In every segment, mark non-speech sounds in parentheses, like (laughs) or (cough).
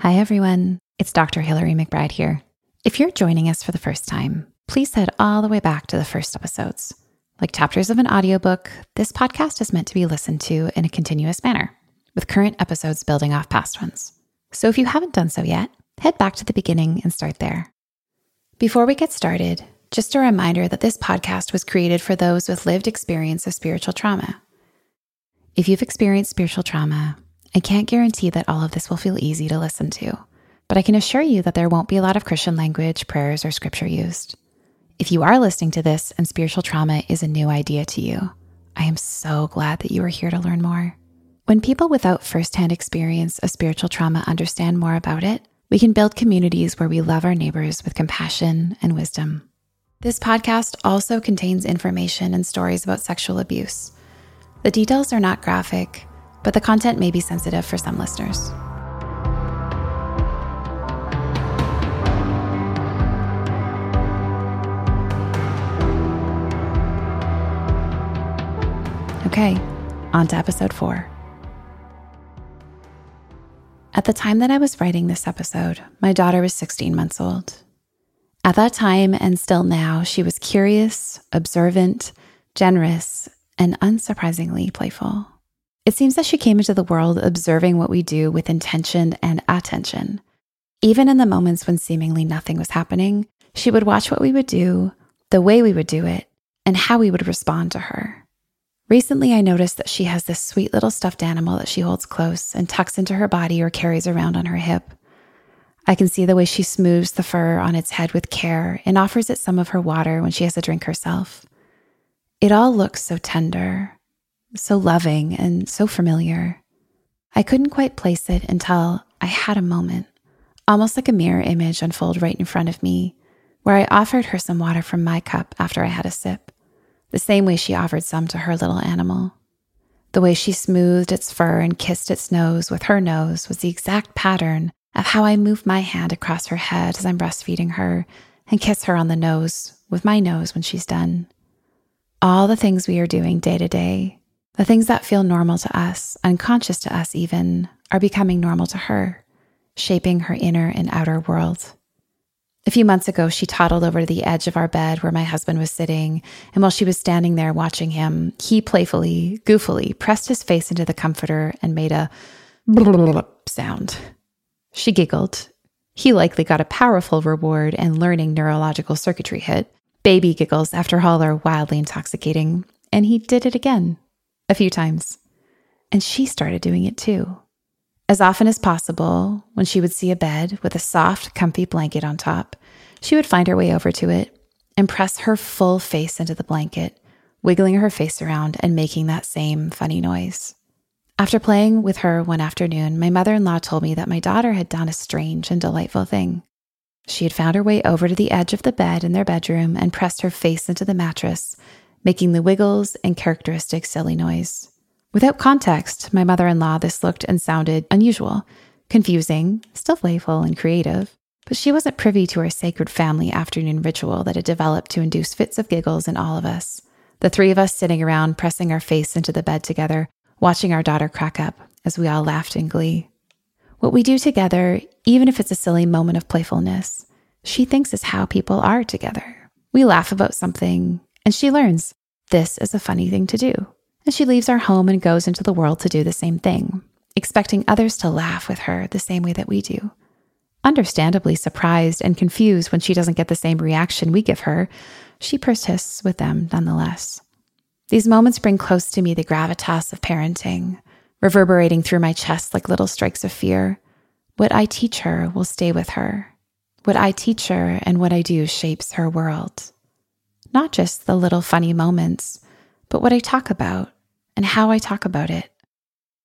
Hi, everyone. It's Dr. Hillary McBride here. If you're joining us for the first time, please head all the way back to the first episodes. Like chapters of an audiobook, this podcast is meant to be listened to in a continuous manner, with current episodes building off past ones. So if you haven't done so yet, head back to the beginning and start there. Before we get started, just a reminder that this podcast was created for those with lived experience of spiritual trauma. If you've experienced spiritual trauma, I can't guarantee that all of this will feel easy to listen to, but I can assure you that there won't be a lot of Christian language, prayers, or scripture used. If you are listening to this and spiritual trauma is a new idea to you, I am so glad that you are here to learn more. When people without firsthand experience of spiritual trauma understand more about it, we can build communities where we love our neighbors with compassion and wisdom. This podcast also contains information and stories about sexual abuse. The details are not graphic, but the content may be sensitive for some listeners. Okay, on to episode four. At the time that I was writing this episode, my daughter was 16 months old. At that time, and still now, she was curious, observant, generous, and unsurprisingly playful. It seems that she came into the world observing what we do with intention and attention. Even in the moments when seemingly nothing was happening, she would watch what we would do, the way we would do it, and how we would respond to her. Recently, I noticed that she has this sweet little stuffed animal that she holds close and tucks into her body or carries around on her hip. I can see the way she smooths the fur on its head with care and offers it some of her water when she has a drink herself. It all looks so tender, so loving and so familiar. I couldn't quite place it until I had a moment, almost like a mirror image unfold right in front of me, where I offered her some water from my cup after I had a sip, the same way she offered some to her little animal. The way she smoothed its fur and kissed its nose with her nose was the exact pattern of how I move my hand across her head as I'm breastfeeding her and kiss her on the nose with my nose when she's done. All the things we are doing day to day the things that feel normal to us, unconscious to us even, are becoming normal to her, shaping her inner and outer world. A few months ago, she toddled over to the edge of our bed where my husband was sitting, and while she was standing there watching him, he playfully, goofily pressed his face into the comforter and made a (laughs) sound. She giggled. He likely got a powerful reward and learning neurological circuitry hit. Baby giggles, after all, are wildly intoxicating, and he did it again a few times. And she started doing it too. As often as possible, when she would see a bed with a soft, comfy blanket on top, she would find her way over to it and press her full face into the blanket, wiggling her face around and making that same funny noise. After playing with her one afternoon, my mother in law told me that my daughter had done a strange and delightful thing. She had found her way over to the edge of the bed in their bedroom and pressed her face into the mattress making the wiggles and characteristic silly noise. Without context, my mother in law, this looked and sounded unusual, confusing, still playful and creative, but she wasn't privy to our sacred family afternoon ritual that had developed to induce fits of giggles in all of us. The three of us sitting around, pressing our face into the bed together, watching our daughter crack up as we all laughed in glee. What we do together, even if it's a silly moment of playfulness, she thinks is how people are together. We laugh about something, and she learns this is a funny thing to do. And she leaves our home and goes into the world to do the same thing, expecting others to laugh with her the same way that we do. Understandably surprised and confused when she doesn't get the same reaction we give her, she persists with them nonetheless. These moments bring close to me the gravitas of parenting, reverberating through my chest like little strikes of fear. What I teach her will stay with her. What I teach her and what I do shapes her world not just the little funny moments, but what I talk about and how I talk about it.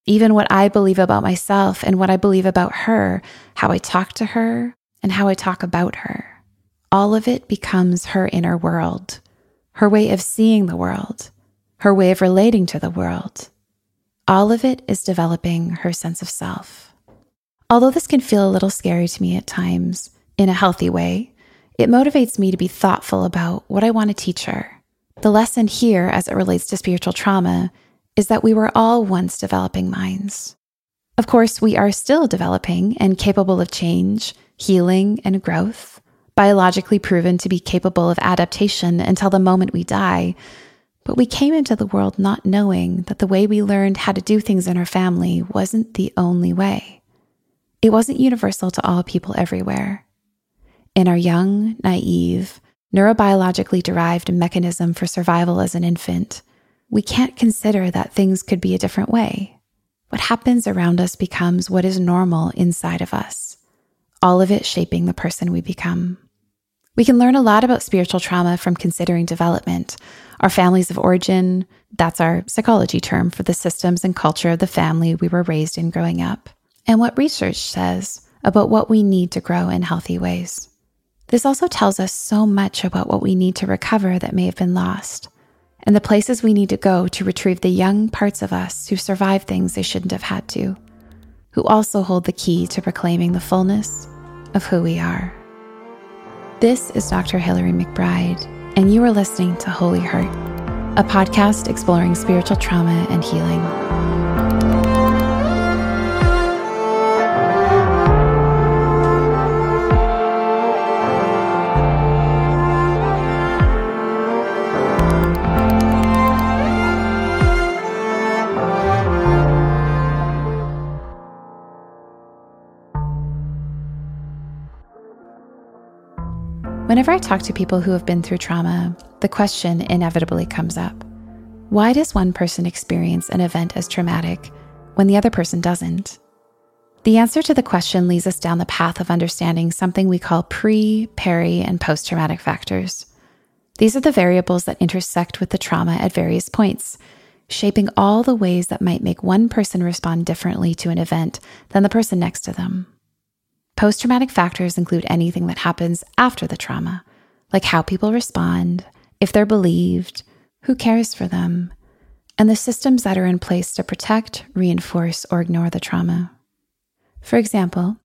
Even what I believe about myself and what I believe about her, how I talk to her and how I talk about her. All of it becomes her inner world, her way of seeing the world, her way of relating to the world. All of it is developing her sense of self. Although this can feel a little scary to me at times, in a healthy way, it motivates me to be thoughtful about what I want to teach her. The lesson here, as it relates to spiritual trauma, is that we were all once developing minds. Of course, we are still developing and capable of change, healing, and growth, biologically proven to be capable of adaptation until the moment we die. But we came into the world not knowing that the way we learned how to do things in our family wasn't the only way. It wasn't universal to all people everywhere. In our young, naive, neurobiologically derived mechanism for survival as an infant, we can't consider that things could be a different way. What happens around us becomes what is normal inside of us, all of it shaping the person we become. We can learn a lot about spiritual trauma from considering development, our families of origin, that's our psychology term for the systems and culture of the family we were raised in growing up, and what research says about what we need to grow in healthy ways. This also tells us so much about what we need to recover that may have been lost, and the places we need to go to retrieve the young parts of us who survived things they shouldn't have had to, who also hold the key to reclaiming the fullness of who we are. This is Dr. Hillary McBride, and you are listening to Holy Hurt, a podcast exploring spiritual trauma and healing. Whenever I talk to people who have been through trauma, the question inevitably comes up Why does one person experience an event as traumatic when the other person doesn't? The answer to the question leads us down the path of understanding something we call pre, peri, and post traumatic factors. These are the variables that intersect with the trauma at various points, shaping all the ways that might make one person respond differently to an event than the person next to them. Post traumatic factors include anything that happens after the trauma, like how people respond, if they're believed, who cares for them, and the systems that are in place to protect, reinforce, or ignore the trauma. For example,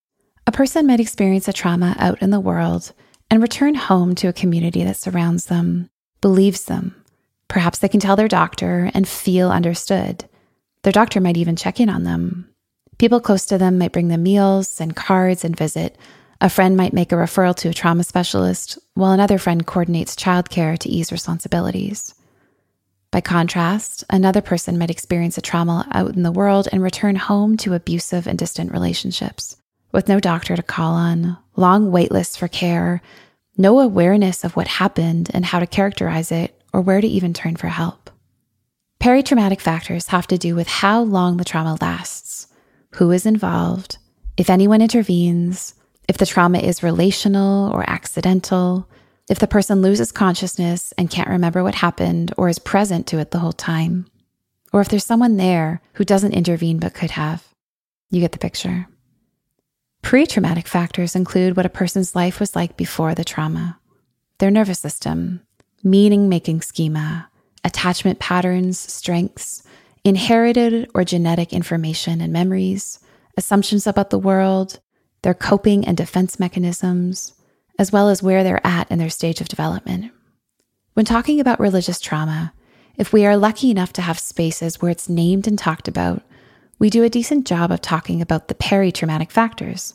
a person might experience a trauma out in the world and return home to a community that surrounds them, believes them. Perhaps they can tell their doctor and feel understood. Their doctor might even check in on them, People close to them might bring them meals and cards and visit. A friend might make a referral to a trauma specialist, while another friend coordinates childcare to ease responsibilities. By contrast, another person might experience a trauma out in the world and return home to abusive and distant relationships, with no doctor to call on, long wait lists for care, no awareness of what happened and how to characterize it or where to even turn for help. Peritraumatic factors have to do with how long the trauma lasts who is involved, if anyone intervenes, if the trauma is relational or accidental, if the person loses consciousness and can't remember what happened or is present to it the whole time, or if there's someone there who doesn't intervene but could have. You get the picture. Pre traumatic factors include what a person's life was like before the trauma, their nervous system, meaning making schema, attachment patterns, strengths, inherited or genetic information and memories, assumptions about the world, their coping and defense mechanisms, as well as where they're at in their stage of development. When talking about religious trauma, if we are lucky enough to have spaces where it's named and talked about, we do a decent job of talking about the peri-traumatic factors.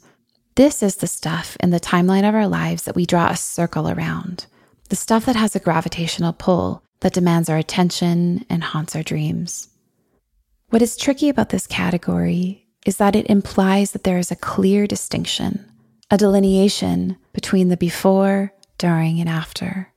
This is the stuff in the timeline of our lives that we draw a circle around, the stuff that has a gravitational pull that demands our attention and haunts our dreams. What is tricky about this category is that it implies that there is a clear distinction, a delineation between the before, during, and after.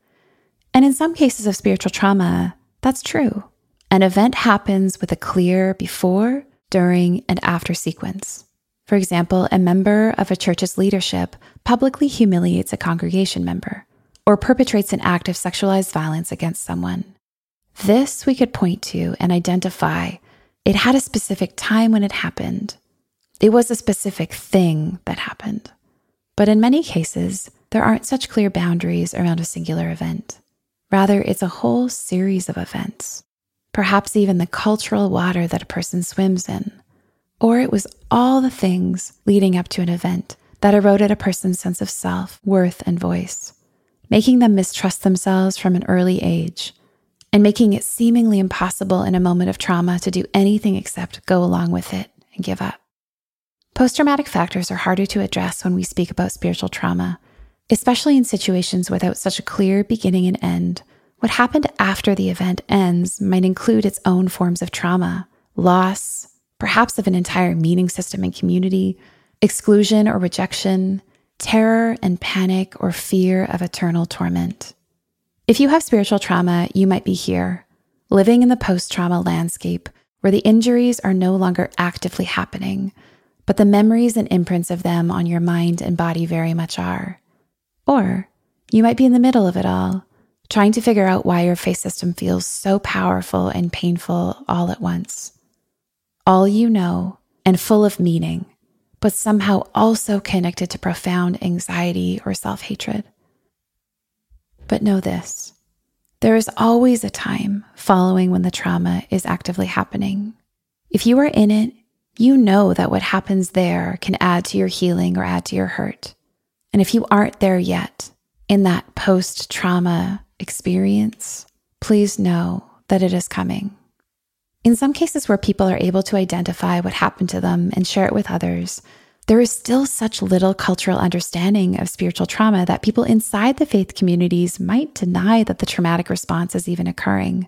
And in some cases of spiritual trauma, that's true. An event happens with a clear before, during, and after sequence. For example, a member of a church's leadership publicly humiliates a congregation member or perpetrates an act of sexualized violence against someone. This we could point to and identify it had a specific time when it happened. It was a specific thing that happened. But in many cases, there aren't such clear boundaries around a singular event. Rather, it's a whole series of events, perhaps even the cultural water that a person swims in. Or it was all the things leading up to an event that eroded a person's sense of self, worth, and voice, making them mistrust themselves from an early age and making it seemingly impossible in a moment of trauma to do anything except go along with it and give up. Post traumatic factors are harder to address when we speak about spiritual trauma, especially in situations without such a clear beginning and end. What happened after the event ends might include its own forms of trauma, loss, perhaps of an entire meaning system and community, exclusion or rejection, terror and panic or fear of eternal torment. If you have spiritual trauma, you might be here, living in the post trauma landscape where the injuries are no longer actively happening, but the memories and imprints of them on your mind and body very much are. Or you might be in the middle of it all, trying to figure out why your face system feels so powerful and painful all at once. All you know and full of meaning but somehow also connected to profound anxiety or self hatred. But know this there is always a time following when the trauma is actively happening. If you are in it, you know that what happens there can add to your healing or add to your hurt. And if you aren't there yet in that post trauma experience, please know that it is coming. In some cases where people are able to identify what happened to them and share it with others, there is still such little cultural understanding of spiritual trauma that people inside the faith communities might deny that the traumatic response is even occurring.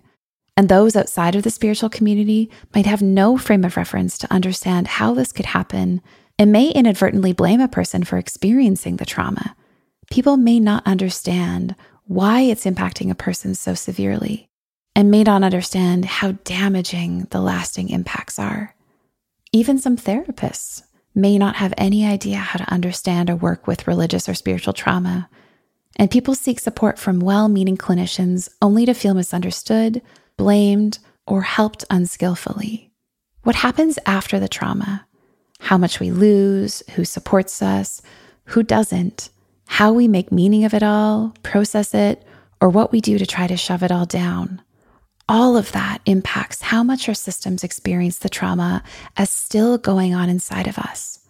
And those outside of the spiritual community might have no frame of reference to understand how this could happen and may inadvertently blame a person for experiencing the trauma. People may not understand why it's impacting a person so severely and may not understand how damaging the lasting impacts are. Even some therapists may not have any idea how to understand or work with religious or spiritual trauma. And people seek support from well meaning clinicians only to feel misunderstood, blamed, or helped unskillfully. What happens after the trauma? How much we lose, who supports us, who doesn't, how we make meaning of it all, process it, or what we do to try to shove it all down all of that impacts how much our systems experience the trauma as still going on inside of us,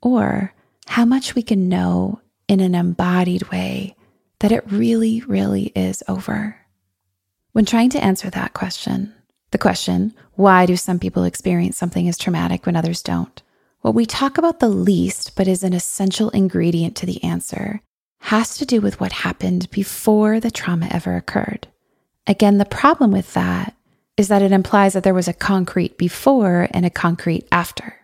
or how much we can know in an embodied way that it really, really is over. When trying to answer that question, the question, why do some people experience something as traumatic when others don't? What we talk about the least, but is an essential ingredient to the answer, has to do with what happened before the trauma ever occurred. Again, the problem with that is that it implies that there was a concrete before and a concrete after.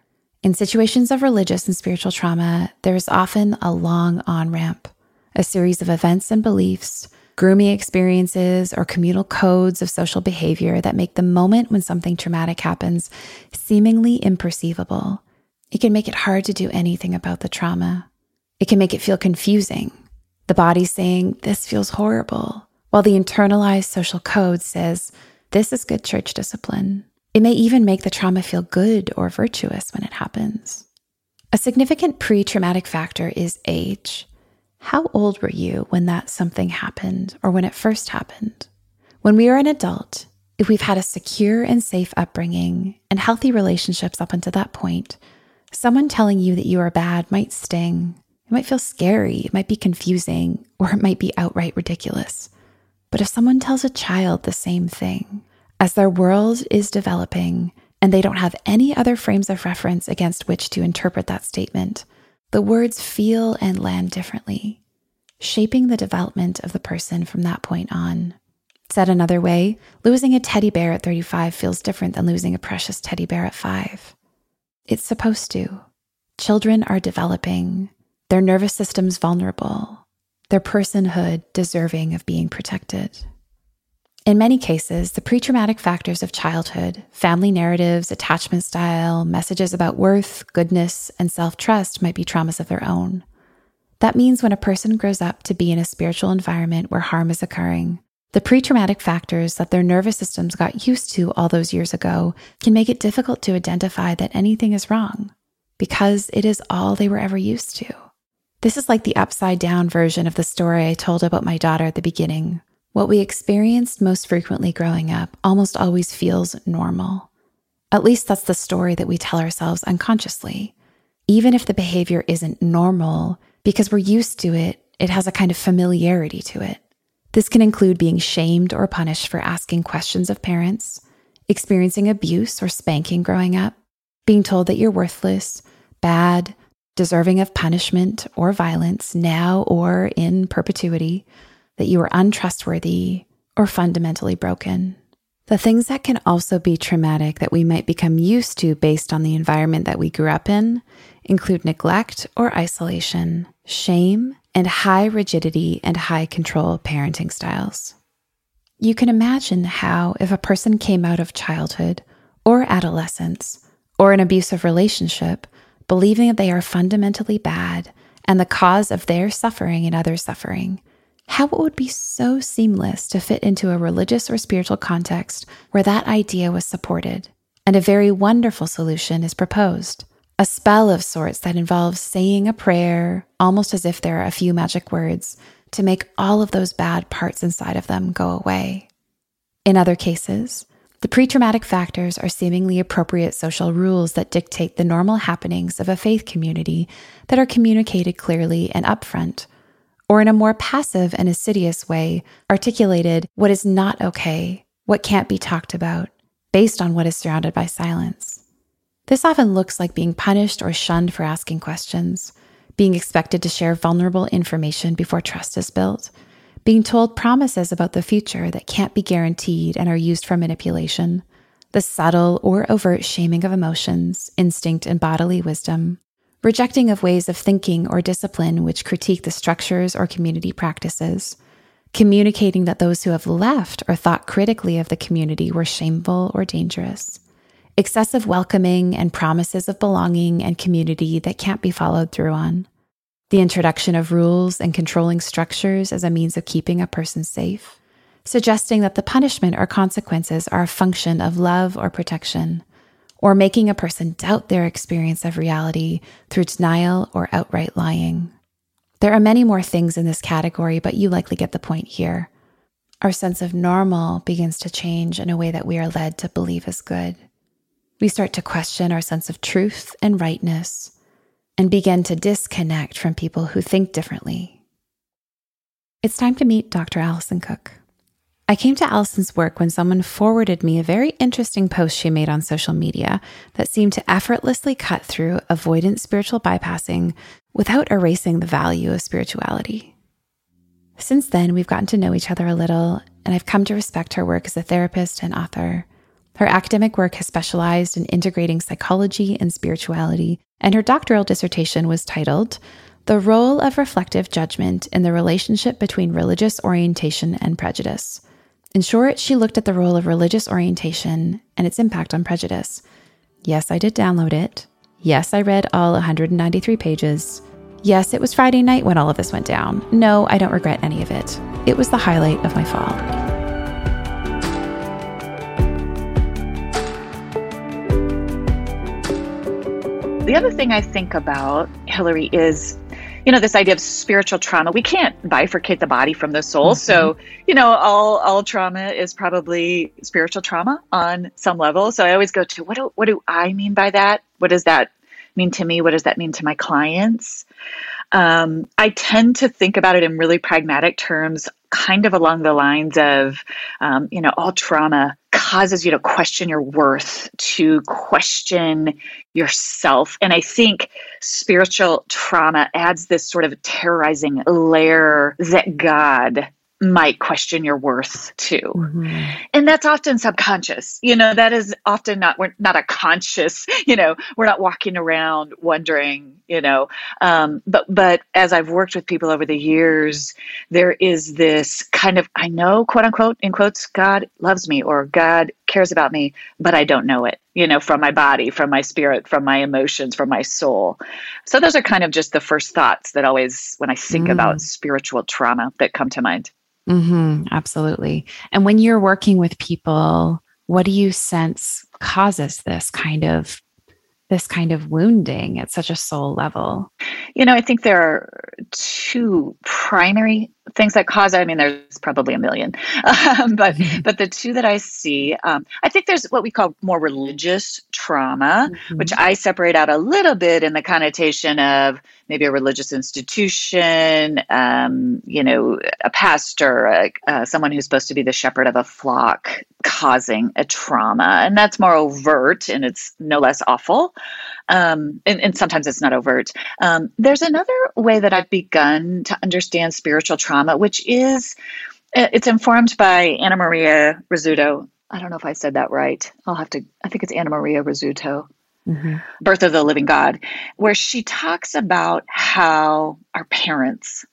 In situations of religious and spiritual trauma, there is often a long on ramp, a series of events and beliefs, grooming experiences, or communal codes of social behavior that make the moment when something traumatic happens seemingly imperceivable. It can make it hard to do anything about the trauma. It can make it feel confusing. The body saying, This feels horrible while the internalized social code says, this is good church discipline. It may even make the trauma feel good or virtuous when it happens. A significant pre traumatic factor is age. How old were you when that something happened or when it first happened? When we are an adult, if we've had a secure and safe upbringing and healthy relationships up until that point, someone telling you that you are bad might sting. It might feel scary, it might be confusing, or it might be outright ridiculous. But if someone tells a child the same thing, as their world is developing and they don't have any other frames of reference against which to interpret that statement, the words feel and land differently, shaping the development of the person from that point on. Said another way, losing a teddy bear at 35 feels different than losing a precious teddy bear at five. It's supposed to. Children are developing, their nervous system's vulnerable, their personhood deserving of being protected. In many cases, the pre traumatic factors of childhood, family narratives, attachment style, messages about worth, goodness, and self trust might be traumas of their own. That means when a person grows up to be in a spiritual environment where harm is occurring, the pre traumatic factors that their nervous systems got used to all those years ago can make it difficult to identify that anything is wrong because it is all they were ever used to. This is like the upside down version of the story I told about my daughter at the beginning. What we experienced most frequently growing up almost always feels normal. At least that's the story that we tell ourselves unconsciously. Even if the behavior isn't normal, because we're used to it, it has a kind of familiarity to it. This can include being shamed or punished for asking questions of parents, experiencing abuse or spanking growing up, being told that you're worthless, bad, deserving of punishment or violence now or in perpetuity, that you are untrustworthy or fundamentally broken. The things that can also be traumatic that we might become used to based on the environment that we grew up in include neglect or isolation, shame, and high rigidity and high control parenting styles. You can imagine how, if a person came out of childhood or adolescence or an abusive relationship, believing that they are fundamentally bad and the cause of their suffering and others' suffering, how it would be so seamless to fit into a religious or spiritual context where that idea was supported and a very wonderful solution is proposed. A spell of sorts that involves saying a prayer, almost as if there are a few magic words, to make all of those bad parts inside of them go away. In other cases, the pre traumatic factors are seemingly appropriate social rules that dictate the normal happenings of a faith community that are communicated clearly and upfront, or in a more passive and insidious way, articulated what is not okay, what can't be talked about, based on what is surrounded by silence. This often looks like being punished or shunned for asking questions, being expected to share vulnerable information before trust is built being told promises about the future that can't be guaranteed and are used for manipulation, the subtle or overt shaming of emotions, instinct, and bodily wisdom, rejecting of ways of thinking or discipline which critique the structures or community practices, communicating that those who have left or thought critically of the community were shameful or dangerous, excessive welcoming and promises of belonging and community that can't be followed through on the introduction of rules and controlling structures as a means of keeping a person safe, suggesting that the punishment or consequences are a function of love or protection, or making a person doubt their experience of reality through denial or outright lying. There are many more things in this category, but you likely get the point here. Our sense of normal begins to change in a way that we are led to believe is good. We start to question our sense of truth and rightness and begin to disconnect from people who think differently. It's time to meet Dr. Alison Cook. I came to Alison's work when someone forwarded me a very interesting post she made on social media that seemed to effortlessly cut through avoidant spiritual bypassing without erasing the value of spirituality. Since then, we've gotten to know each other a little, and I've come to respect her work as a therapist and author. Her academic work has specialized in integrating psychology and spirituality, and her doctoral dissertation was titled The Role of Reflective Judgment in the Relationship Between Religious Orientation and Prejudice. In short, she looked at the role of religious orientation and its impact on prejudice. Yes, I did download it. Yes, I read all 193 pages. Yes, it was Friday night when all of this went down. No, I don't regret any of it. It was the highlight of my fall. The other thing I think about, Hillary, is you know this idea of spiritual trauma. We can't bifurcate the body from the soul. Mm-hmm. so you know all all trauma is probably spiritual trauma on some level. So i always go to what do, what do i mean by that? What does that mean to me? What does that mean to my clients um, I tend to think about it in really pragmatic terms, kind of along the lines of, um, you know, all trauma causes you to question your worth, to question yourself. And I think spiritual trauma adds this sort of terrorizing layer that God might question your worth too. Mm-hmm. And that's often subconscious. You know, that is often not we're not a conscious, you know, we're not walking around wondering, you know. Um, but but as I've worked with people over the years, there is this kind of I know, quote unquote, in quotes, God loves me or God cares about me, but I don't know it, you know, from my body, from my spirit, from my emotions, from my soul. So those are kind of just the first thoughts that always when I think mm. about spiritual trauma that come to mind. Mm-hmm, absolutely. And when you're working with people, what do you sense causes this kind of this kind of wounding at such a soul level? You know, I think there are two primary things that cause i mean, there's probably a million, (laughs) um, but but the two that I see, um, I think there's what we call more religious trauma, mm-hmm. which I separate out a little bit in the connotation of maybe a religious institution, um, you know, a pastor, uh, someone who's supposed to be the shepherd of a flock, causing a trauma, and that's more overt and it's no less awful. Um, and, and, sometimes it's not overt. Um, there's another way that I've begun to understand spiritual trauma, which is uh, it's informed by Anna Maria Rizzuto. I don't know if I said that right. I'll have to, I think it's Anna Maria Rizzuto. Mm-hmm. Birth of the Living God, where she talks about how our parents,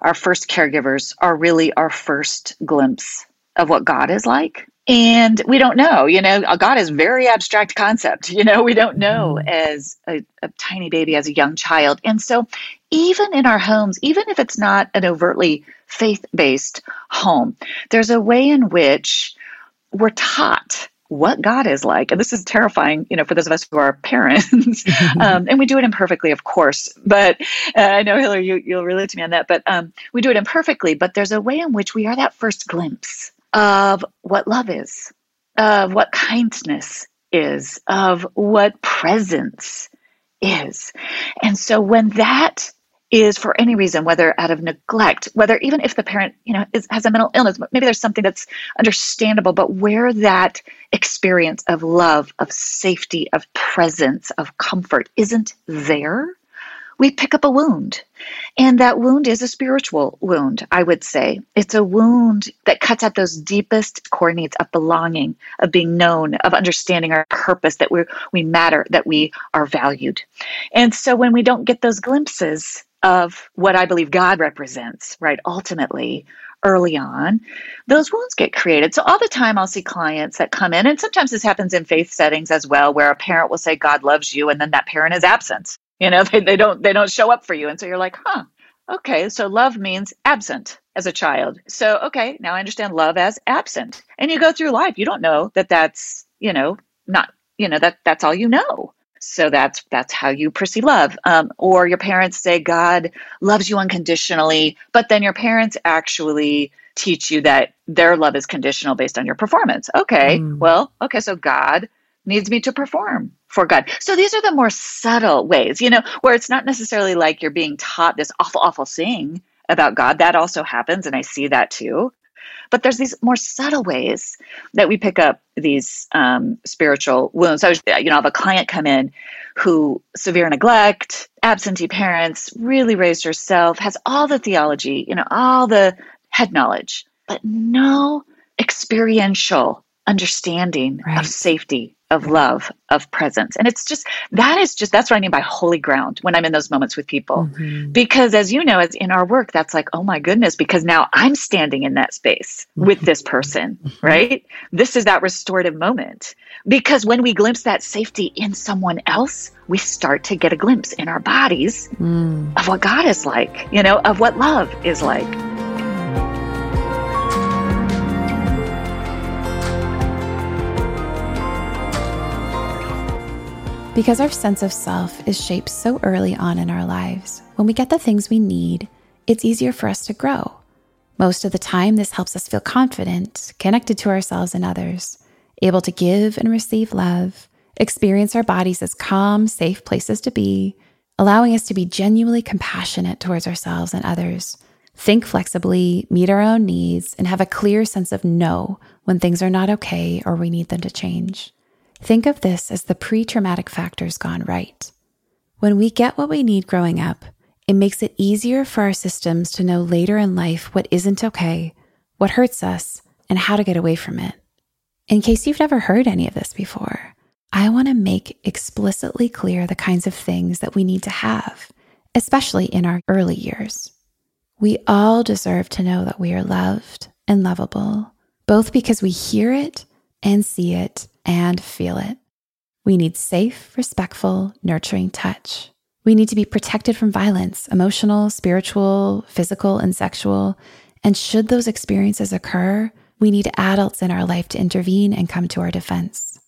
our first caregivers, are really our first glimpse of what God is like. And we don't know, you know, God is very abstract concept, (laughs) you know, we don't know mm-hmm. as a, a tiny baby, as a young child. And so even in our homes, even if it's not an overtly faith based home, there's a way in which we're taught what God is like. And this is terrifying, you know, for those of us who are parents. (laughs) (laughs) um, and we do it imperfectly, of course. But uh, I know, Hillary, you, you'll relate to me on that. But um, we do it imperfectly. But there's a way in which we are that first glimpse of what love is, of what kindness is, of what presence is. And so when that is for any reason, whether out of neglect, whether even if the parent, you know, is, has a mental illness, maybe there's something that's understandable, but where that experience of love, of safety, of presence, of comfort isn't there, we pick up a wound. And that wound is a spiritual wound, I would say. It's a wound that cuts at those deepest core needs of belonging, of being known, of understanding our purpose, that we we matter, that we are valued. And so when we don't get those glimpses of what I believe God represents, right, ultimately, early on, those wounds get created. So all the time I'll see clients that come in, and sometimes this happens in faith settings as well, where a parent will say, God loves you, and then that parent is absent. You know, (laughs) they, they don't they don't show up for you. And so you're like, huh, okay, so love means absent as a child. So okay, now I understand love as absent. And you go through life, you don't know that that's, you know, not, you know, that that's all you know. So that's that's how you perceive love. Um, or your parents say God loves you unconditionally, but then your parents actually teach you that their love is conditional based on your performance. Okay, mm. well, okay, so God needs me to perform for God. So these are the more subtle ways, you know, where it's not necessarily like you're being taught this awful, awful thing about God. That also happens, and I see that too. But there's these more subtle ways that we pick up these um, spiritual wounds. I was, you know, I have a client come in who severe neglect, absentee parents, really raised herself, has all the theology, you know, all the head knowledge, but no experiential understanding right. of safety of love, of presence. And it's just, that is just, that's what I mean by holy ground when I'm in those moments with people. Mm-hmm. Because as you know, as in our work, that's like, oh my goodness, because now I'm standing in that space with this person, mm-hmm. right? This is that restorative moment. Because when we glimpse that safety in someone else, we start to get a glimpse in our bodies mm. of what God is like, you know, of what love is like. Because our sense of self is shaped so early on in our lives, when we get the things we need, it's easier for us to grow. Most of the time, this helps us feel confident, connected to ourselves and others, able to give and receive love, experience our bodies as calm, safe places to be, allowing us to be genuinely compassionate towards ourselves and others, think flexibly, meet our own needs, and have a clear sense of no when things are not okay or we need them to change. Think of this as the pre traumatic factors gone right. When we get what we need growing up, it makes it easier for our systems to know later in life what isn't okay, what hurts us, and how to get away from it. In case you've never heard any of this before, I want to make explicitly clear the kinds of things that we need to have, especially in our early years. We all deserve to know that we are loved and lovable, both because we hear it and see it and feel it. We need safe, respectful, nurturing touch. We need to be protected from violence, emotional, spiritual, physical, and sexual. And should those experiences occur, we need adults in our life to intervene and come to our defense.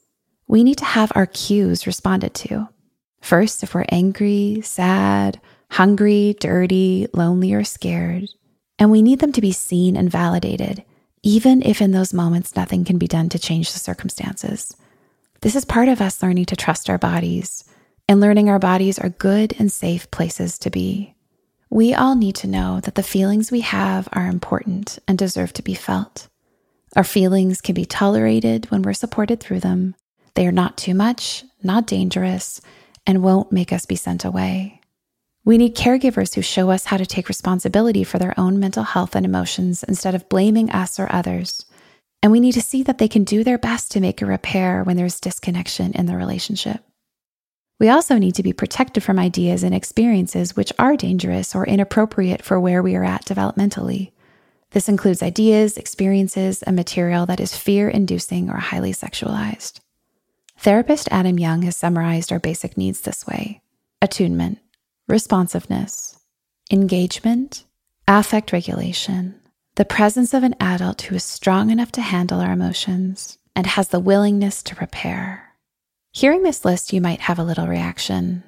We need to have our cues responded to. First, if we're angry, sad, hungry, dirty, lonely, or scared. And we need them to be seen and validated even if in those moments nothing can be done to change the circumstances. This is part of us learning to trust our bodies and learning our bodies are good and safe places to be. We all need to know that the feelings we have are important and deserve to be felt. Our feelings can be tolerated when we're supported through them. They are not too much, not dangerous, and won't make us be sent away. We need caregivers who show us how to take responsibility for their own mental health and emotions instead of blaming us or others. And we need to see that they can do their best to make a repair when there's disconnection in the relationship. We also need to be protected from ideas and experiences which are dangerous or inappropriate for where we are at developmentally. This includes ideas, experiences, and material that is fear inducing or highly sexualized. Therapist Adam Young has summarized our basic needs this way attunement, responsiveness, engagement, affect regulation, the presence of an adult who is strong enough to handle our emotions and has the willingness to repair. Hearing this list, you might have a little reaction.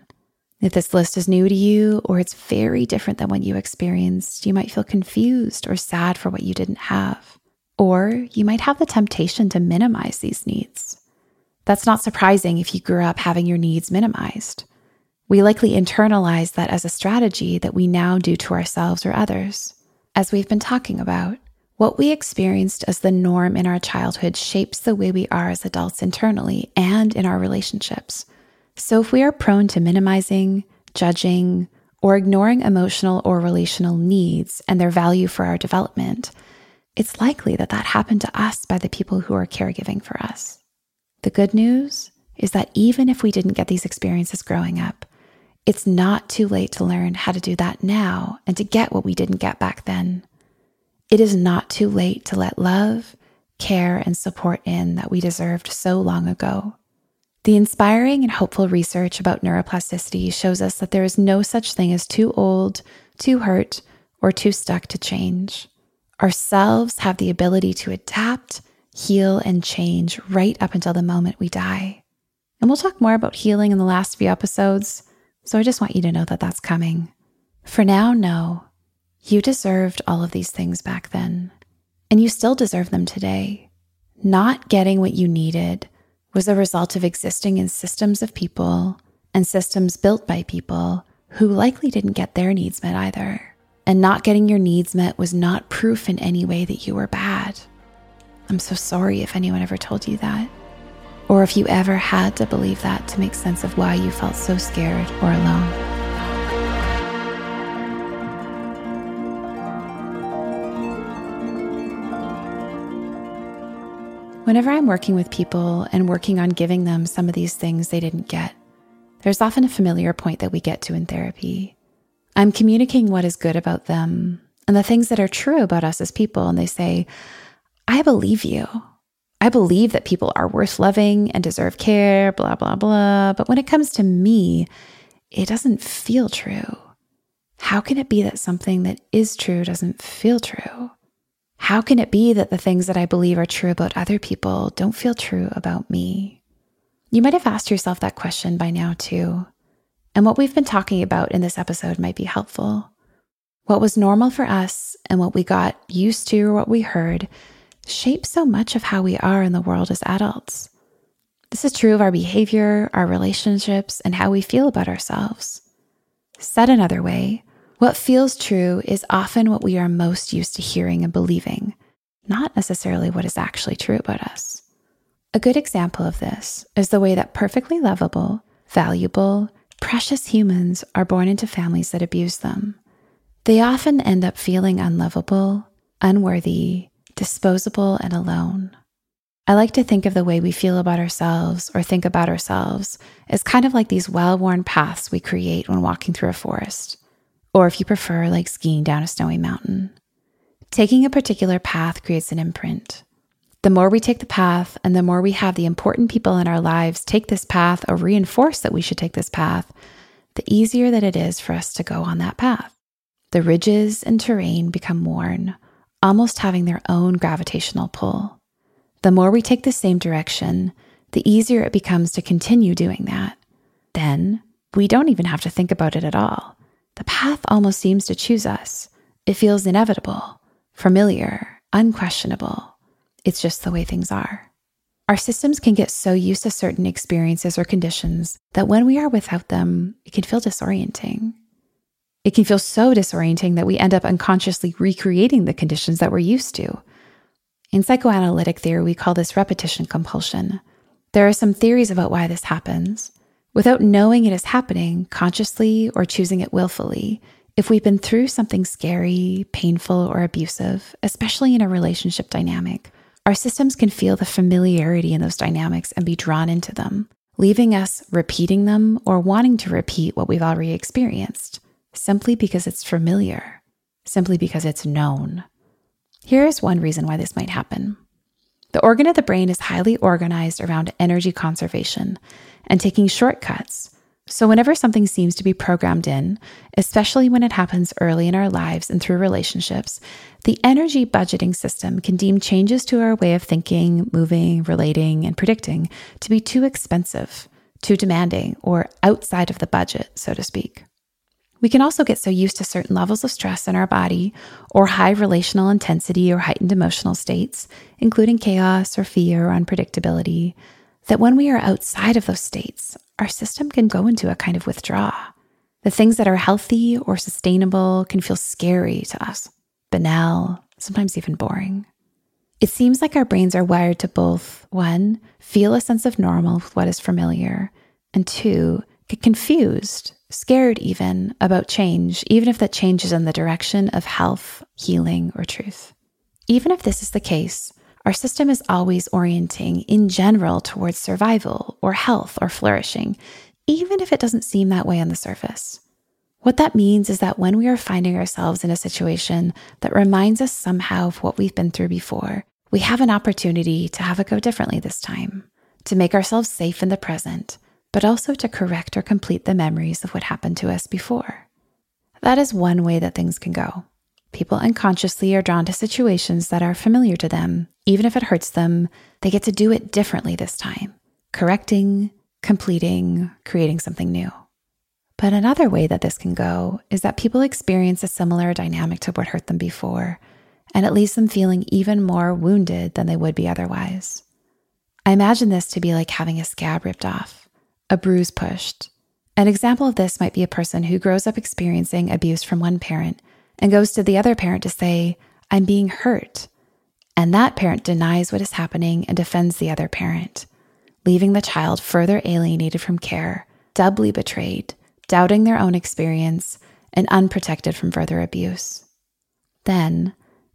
If this list is new to you or it's very different than what you experienced, you might feel confused or sad for what you didn't have. Or you might have the temptation to minimize these needs. That's not surprising if you grew up having your needs minimized. We likely internalize that as a strategy that we now do to ourselves or others. As we've been talking about, what we experienced as the norm in our childhood shapes the way we are as adults internally and in our relationships. So if we are prone to minimizing, judging, or ignoring emotional or relational needs and their value for our development, it's likely that that happened to us by the people who are caregiving for us. The good news is that even if we didn't get these experiences growing up, it's not too late to learn how to do that now and to get what we didn't get back then. It is not too late to let love, care, and support in that we deserved so long ago. The inspiring and hopeful research about neuroplasticity shows us that there is no such thing as too old, too hurt, or too stuck to change. Ourselves have the ability to adapt, heal, and change right up until the moment we die. And we'll talk more about healing in the last few episodes, so I just want you to know that that's coming. For now, know you deserved all of these things back then, and you still deserve them today. Not getting what you needed was a result of existing in systems of people and systems built by people who likely didn't get their needs met either. And not getting your needs met was not proof in any way that you were bad. I'm so sorry if anyone ever told you that, or if you ever had to believe that to make sense of why you felt so scared or alone. Whenever I'm working with people and working on giving them some of these things they didn't get, there's often a familiar point that we get to in therapy. I'm communicating what is good about them and the things that are true about us as people, and they say, I believe you. I believe that people are worth loving and deserve care, blah, blah, blah. But when it comes to me, it doesn't feel true. How can it be that something that is true doesn't feel true? How can it be that the things that I believe are true about other people don't feel true about me? You might have asked yourself that question by now, too. And what we've been talking about in this episode might be helpful. What was normal for us and what we got used to or what we heard shapes so much of how we are in the world as adults. This is true of our behavior, our relationships, and how we feel about ourselves. Said another way, what feels true is often what we are most used to hearing and believing, not necessarily what is actually true about us. A good example of this is the way that perfectly lovable, valuable, precious humans are born into families that abuse them. They often end up feeling unlovable, unworthy, disposable, and alone. I like to think of the way we feel about ourselves or think about ourselves as kind of like these well worn paths we create when walking through a forest or if you prefer, like skiing down a snowy mountain. Taking a particular path creates an imprint. The more we take the path, and the more we have the important people in our lives take this path or reinforce that we should take this path, the easier that it is for us to go on that path. The ridges and terrain become worn, almost having their own gravitational pull. The more we take the same direction, the easier it becomes to continue doing that. Then we don't even have to think about it at all. The path almost seems to choose us. It feels inevitable, familiar, unquestionable. It's just the way things are. Our systems can get so used to certain experiences or conditions that when we are without them, it can feel disorienting. It can feel so disorienting that we end up unconsciously recreating the conditions that we're used to. In psychoanalytic theory, we call this repetition compulsion. There are some theories about why this happens. Without knowing it is happening consciously or choosing it willfully, if we've been through something scary, painful, or abusive, especially in a relationship dynamic, our systems can feel the familiarity in those dynamics and be drawn into them, leaving us repeating them or wanting to repeat what we've already experienced, simply because it's familiar, simply because it's known. Here is one reason why this might happen. The organ of the brain is highly organized around energy conservation and taking shortcuts so, whenever something seems to be programmed in, especially when it happens early in our lives and through relationships, the energy budgeting system can deem changes to our way of thinking, moving, relating, and predicting to be too expensive, too demanding, or outside of the budget, so to speak. We can also get so used to certain levels of stress in our body, or high relational intensity or heightened emotional states, including chaos or fear or unpredictability, that when we are outside of those states, our system can go into a kind of withdrawal. The things that are healthy or sustainable can feel scary to us, banal, sometimes even boring. It seems like our brains are wired to both one, feel a sense of normal with what is familiar, and two, get confused, scared even about change, even if that change is in the direction of health, healing, or truth. Even if this is the case, our system is always orienting in general towards survival or health or flourishing, even if it doesn't seem that way on the surface. What that means is that when we are finding ourselves in a situation that reminds us somehow of what we've been through before, we have an opportunity to have it go differently this time, to make ourselves safe in the present, but also to correct or complete the memories of what happened to us before. That is one way that things can go. People unconsciously are drawn to situations that are familiar to them. Even if it hurts them, they get to do it differently this time, correcting, completing, creating something new. But another way that this can go is that people experience a similar dynamic to what hurt them before, and it leaves them feeling even more wounded than they would be otherwise. I imagine this to be like having a scab ripped off, a bruise pushed. An example of this might be a person who grows up experiencing abuse from one parent and goes to the other parent to say, I'm being hurt. And that parent denies what is happening and defends the other parent, leaving the child further alienated from care, doubly betrayed, doubting their own experience, and unprotected from further abuse. Then,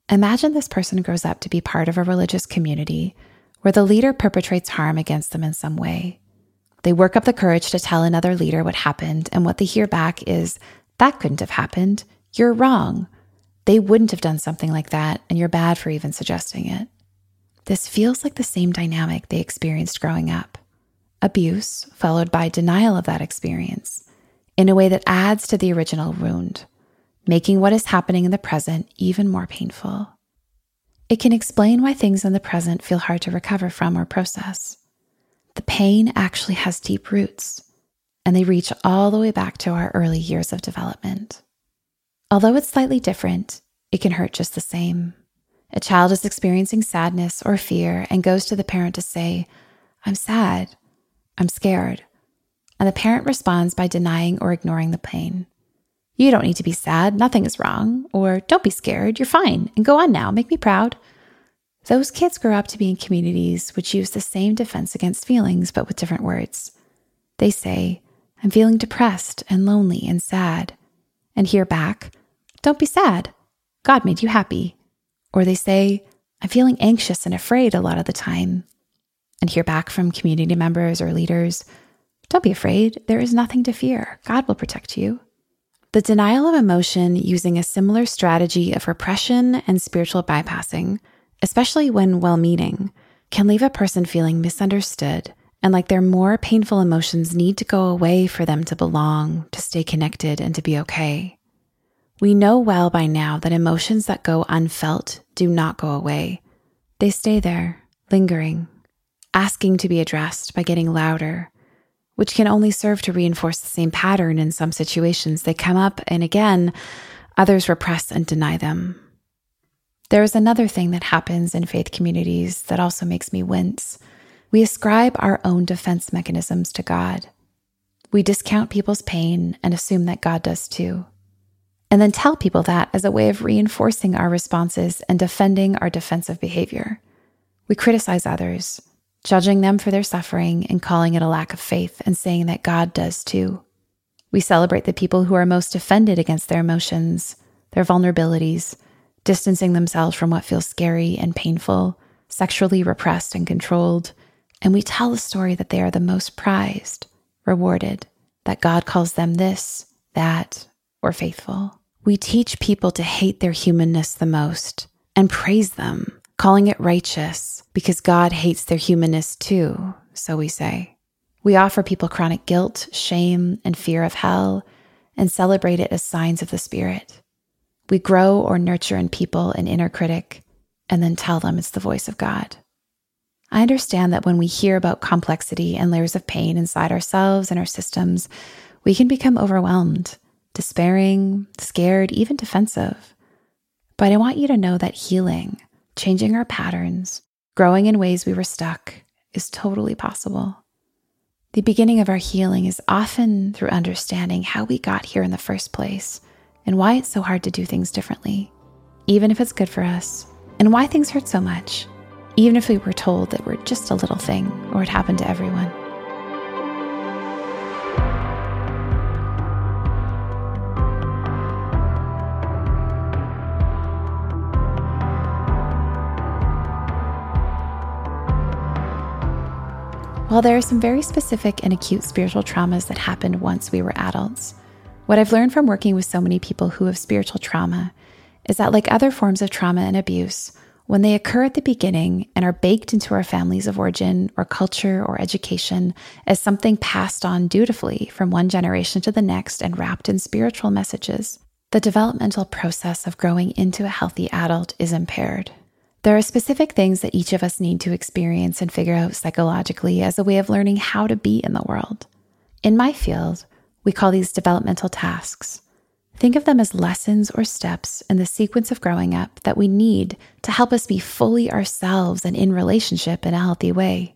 imagine this person grows up to be part of a religious community where the leader perpetrates harm against them in some way. They work up the courage to tell another leader what happened, and what they hear back is, That couldn't have happened. You're wrong. They wouldn't have done something like that, and you're bad for even suggesting it. This feels like the same dynamic they experienced growing up abuse, followed by denial of that experience, in a way that adds to the original wound, making what is happening in the present even more painful. It can explain why things in the present feel hard to recover from or process. The pain actually has deep roots, and they reach all the way back to our early years of development. Although it's slightly different, it can hurt just the same. A child is experiencing sadness or fear and goes to the parent to say, I'm sad, I'm scared. And the parent responds by denying or ignoring the pain. You don't need to be sad, nothing is wrong. Or don't be scared, you're fine, and go on now, make me proud. Those kids grow up to be in communities which use the same defense against feelings, but with different words. They say, I'm feeling depressed and lonely and sad. And hear back, don't be sad. God made you happy. Or they say, I'm feeling anxious and afraid a lot of the time. And hear back from community members or leaders, Don't be afraid. There is nothing to fear. God will protect you. The denial of emotion using a similar strategy of repression and spiritual bypassing, especially when well meaning, can leave a person feeling misunderstood and like their more painful emotions need to go away for them to belong, to stay connected, and to be okay. We know well by now that emotions that go unfelt do not go away. They stay there, lingering, asking to be addressed by getting louder, which can only serve to reinforce the same pattern in some situations. They come up, and again, others repress and deny them. There is another thing that happens in faith communities that also makes me wince. We ascribe our own defense mechanisms to God. We discount people's pain and assume that God does too and then tell people that as a way of reinforcing our responses and defending our defensive behavior. We criticize others, judging them for their suffering and calling it a lack of faith and saying that God does too. We celebrate the people who are most offended against their emotions, their vulnerabilities, distancing themselves from what feels scary and painful, sexually repressed and controlled. And we tell the story that they are the most prized, rewarded, that God calls them this, that, or faithful. We teach people to hate their humanness the most and praise them, calling it righteous because God hates their humanness too, so we say. We offer people chronic guilt, shame, and fear of hell and celebrate it as signs of the Spirit. We grow or nurture in people an inner critic and then tell them it's the voice of God. I understand that when we hear about complexity and layers of pain inside ourselves and our systems, we can become overwhelmed, despairing, scared, even defensive. But I want you to know that healing, changing our patterns, growing in ways we were stuck is totally possible. The beginning of our healing is often through understanding how we got here in the first place and why it's so hard to do things differently, even if it's good for us, and why things hurt so much, even if we were told that we're just a little thing or it happened to everyone. While there are some very specific and acute spiritual traumas that happened once we were adults, what I've learned from working with so many people who have spiritual trauma is that, like other forms of trauma and abuse, when they occur at the beginning and are baked into our families of origin or culture or education as something passed on dutifully from one generation to the next and wrapped in spiritual messages, the developmental process of growing into a healthy adult is impaired. There are specific things that each of us need to experience and figure out psychologically as a way of learning how to be in the world. In my field, we call these developmental tasks. Think of them as lessons or steps in the sequence of growing up that we need to help us be fully ourselves and in relationship in a healthy way.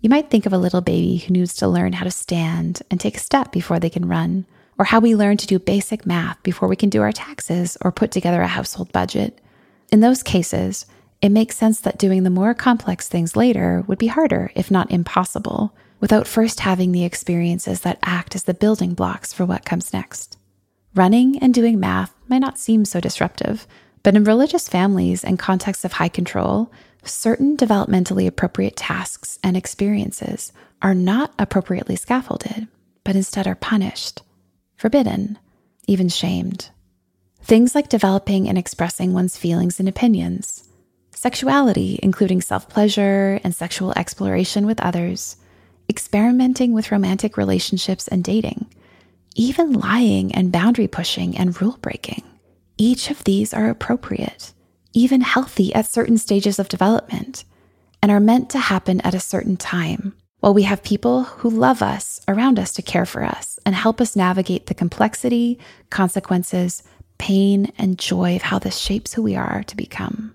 You might think of a little baby who needs to learn how to stand and take a step before they can run, or how we learn to do basic math before we can do our taxes or put together a household budget. In those cases, it makes sense that doing the more complex things later would be harder, if not impossible, without first having the experiences that act as the building blocks for what comes next. Running and doing math might not seem so disruptive, but in religious families and contexts of high control, certain developmentally appropriate tasks and experiences are not appropriately scaffolded, but instead are punished, forbidden, even shamed. Things like developing and expressing one's feelings and opinions, sexuality, including self pleasure and sexual exploration with others, experimenting with romantic relationships and dating, even lying and boundary pushing and rule breaking. Each of these are appropriate, even healthy at certain stages of development, and are meant to happen at a certain time while we have people who love us around us to care for us and help us navigate the complexity, consequences, pain, and joy of how this shapes who we are to become.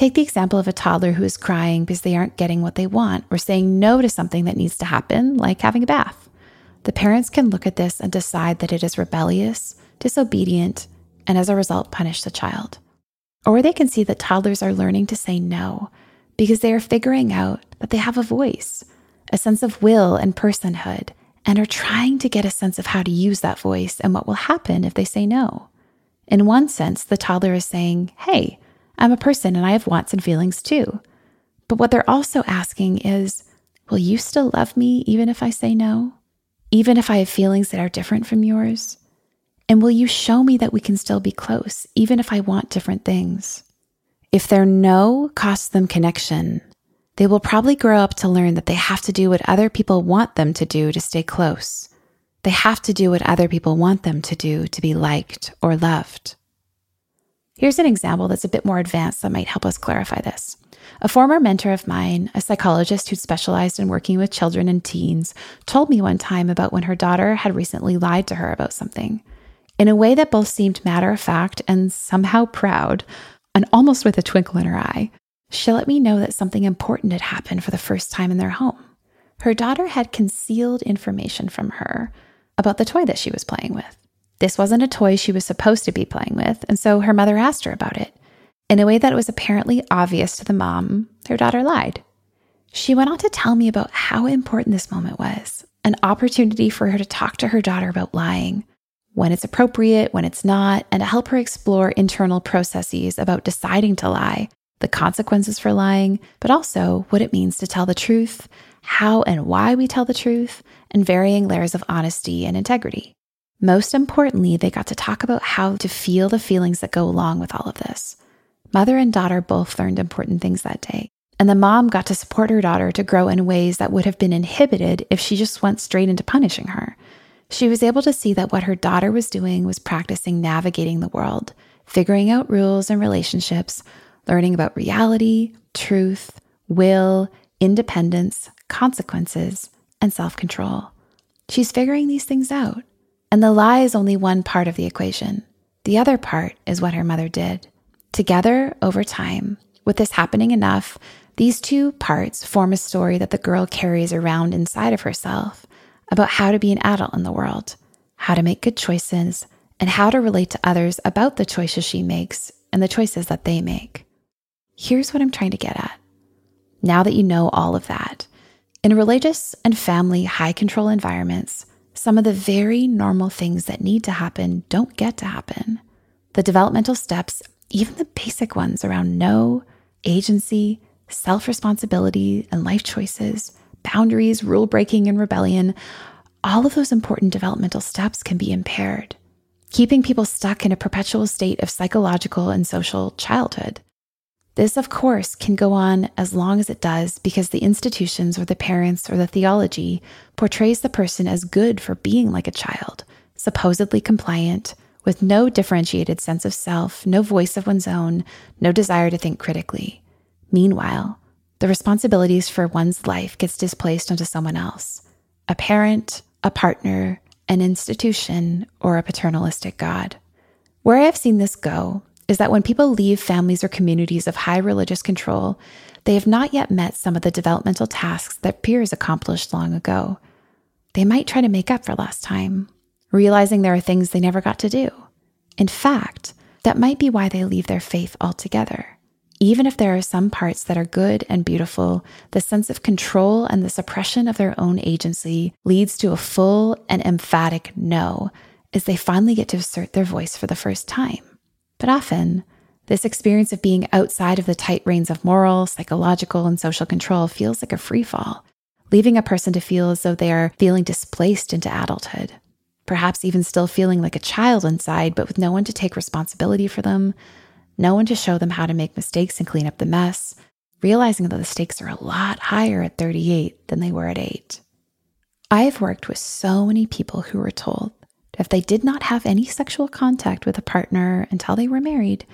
Take the example of a toddler who is crying because they aren't getting what they want or saying no to something that needs to happen, like having a bath. The parents can look at this and decide that it is rebellious, disobedient, and as a result, punish the child. Or they can see that toddlers are learning to say no because they are figuring out that they have a voice, a sense of will and personhood, and are trying to get a sense of how to use that voice and what will happen if they say no. In one sense, the toddler is saying, Hey, I'm a person and I have wants and feelings too. But what they're also asking is, will you still love me even if I say no? Even if I have feelings that are different from yours? And will you show me that we can still be close, even if I want different things? If their no costs them connection, they will probably grow up to learn that they have to do what other people want them to do to stay close. They have to do what other people want them to do to be liked or loved. Here's an example that's a bit more advanced that might help us clarify this. A former mentor of mine, a psychologist who specialized in working with children and teens, told me one time about when her daughter had recently lied to her about something. In a way that both seemed matter of fact and somehow proud, and almost with a twinkle in her eye, she let me know that something important had happened for the first time in their home. Her daughter had concealed information from her about the toy that she was playing with. This wasn't a toy she was supposed to be playing with, and so her mother asked her about it. In a way that was apparently obvious to the mom, her daughter lied. She went on to tell me about how important this moment was an opportunity for her to talk to her daughter about lying, when it's appropriate, when it's not, and to help her explore internal processes about deciding to lie, the consequences for lying, but also what it means to tell the truth, how and why we tell the truth, and varying layers of honesty and integrity. Most importantly, they got to talk about how to feel the feelings that go along with all of this. Mother and daughter both learned important things that day. And the mom got to support her daughter to grow in ways that would have been inhibited if she just went straight into punishing her. She was able to see that what her daughter was doing was practicing navigating the world, figuring out rules and relationships, learning about reality, truth, will, independence, consequences, and self control. She's figuring these things out. And the lie is only one part of the equation. The other part is what her mother did. Together, over time, with this happening enough, these two parts form a story that the girl carries around inside of herself about how to be an adult in the world, how to make good choices, and how to relate to others about the choices she makes and the choices that they make. Here's what I'm trying to get at. Now that you know all of that, in religious and family high control environments, some of the very normal things that need to happen don't get to happen. The developmental steps, even the basic ones around no, agency, self responsibility, and life choices, boundaries, rule breaking, and rebellion, all of those important developmental steps can be impaired, keeping people stuck in a perpetual state of psychological and social childhood. This, of course, can go on as long as it does because the institutions or the parents or the theology portrays the person as good for being like a child, supposedly compliant, with no differentiated sense of self, no voice of one's own, no desire to think critically. Meanwhile, the responsibilities for one's life gets displaced onto someone else a parent, a partner, an institution, or a paternalistic God. Where I have seen this go is that when people leave families or communities of high religious control, they have not yet met some of the developmental tasks that peers accomplished long ago. They might try to make up for lost time, realizing there are things they never got to do. In fact, that might be why they leave their faith altogether. Even if there are some parts that are good and beautiful, the sense of control and the suppression of their own agency leads to a full and emphatic no as they finally get to assert their voice for the first time. But often, this experience of being outside of the tight reins of moral, psychological, and social control feels like a free fall, leaving a person to feel as though they are feeling displaced into adulthood. Perhaps even still feeling like a child inside, but with no one to take responsibility for them, no one to show them how to make mistakes and clean up the mess, realizing that the stakes are a lot higher at 38 than they were at 8. I have worked with so many people who were told if they did not have any sexual contact with a partner until they were married,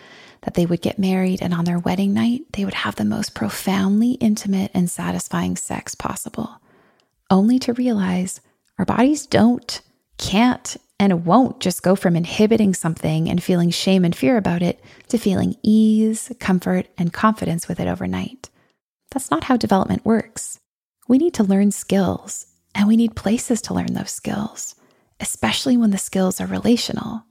that they would get married and on their wedding night, they would have the most profoundly intimate and satisfying sex possible, only to realize our bodies don't, can't, and won't just go from inhibiting something and feeling shame and fear about it to feeling ease, comfort, and confidence with it overnight. That's not how development works. We need to learn skills, and we need places to learn those skills especially when the skills are relational.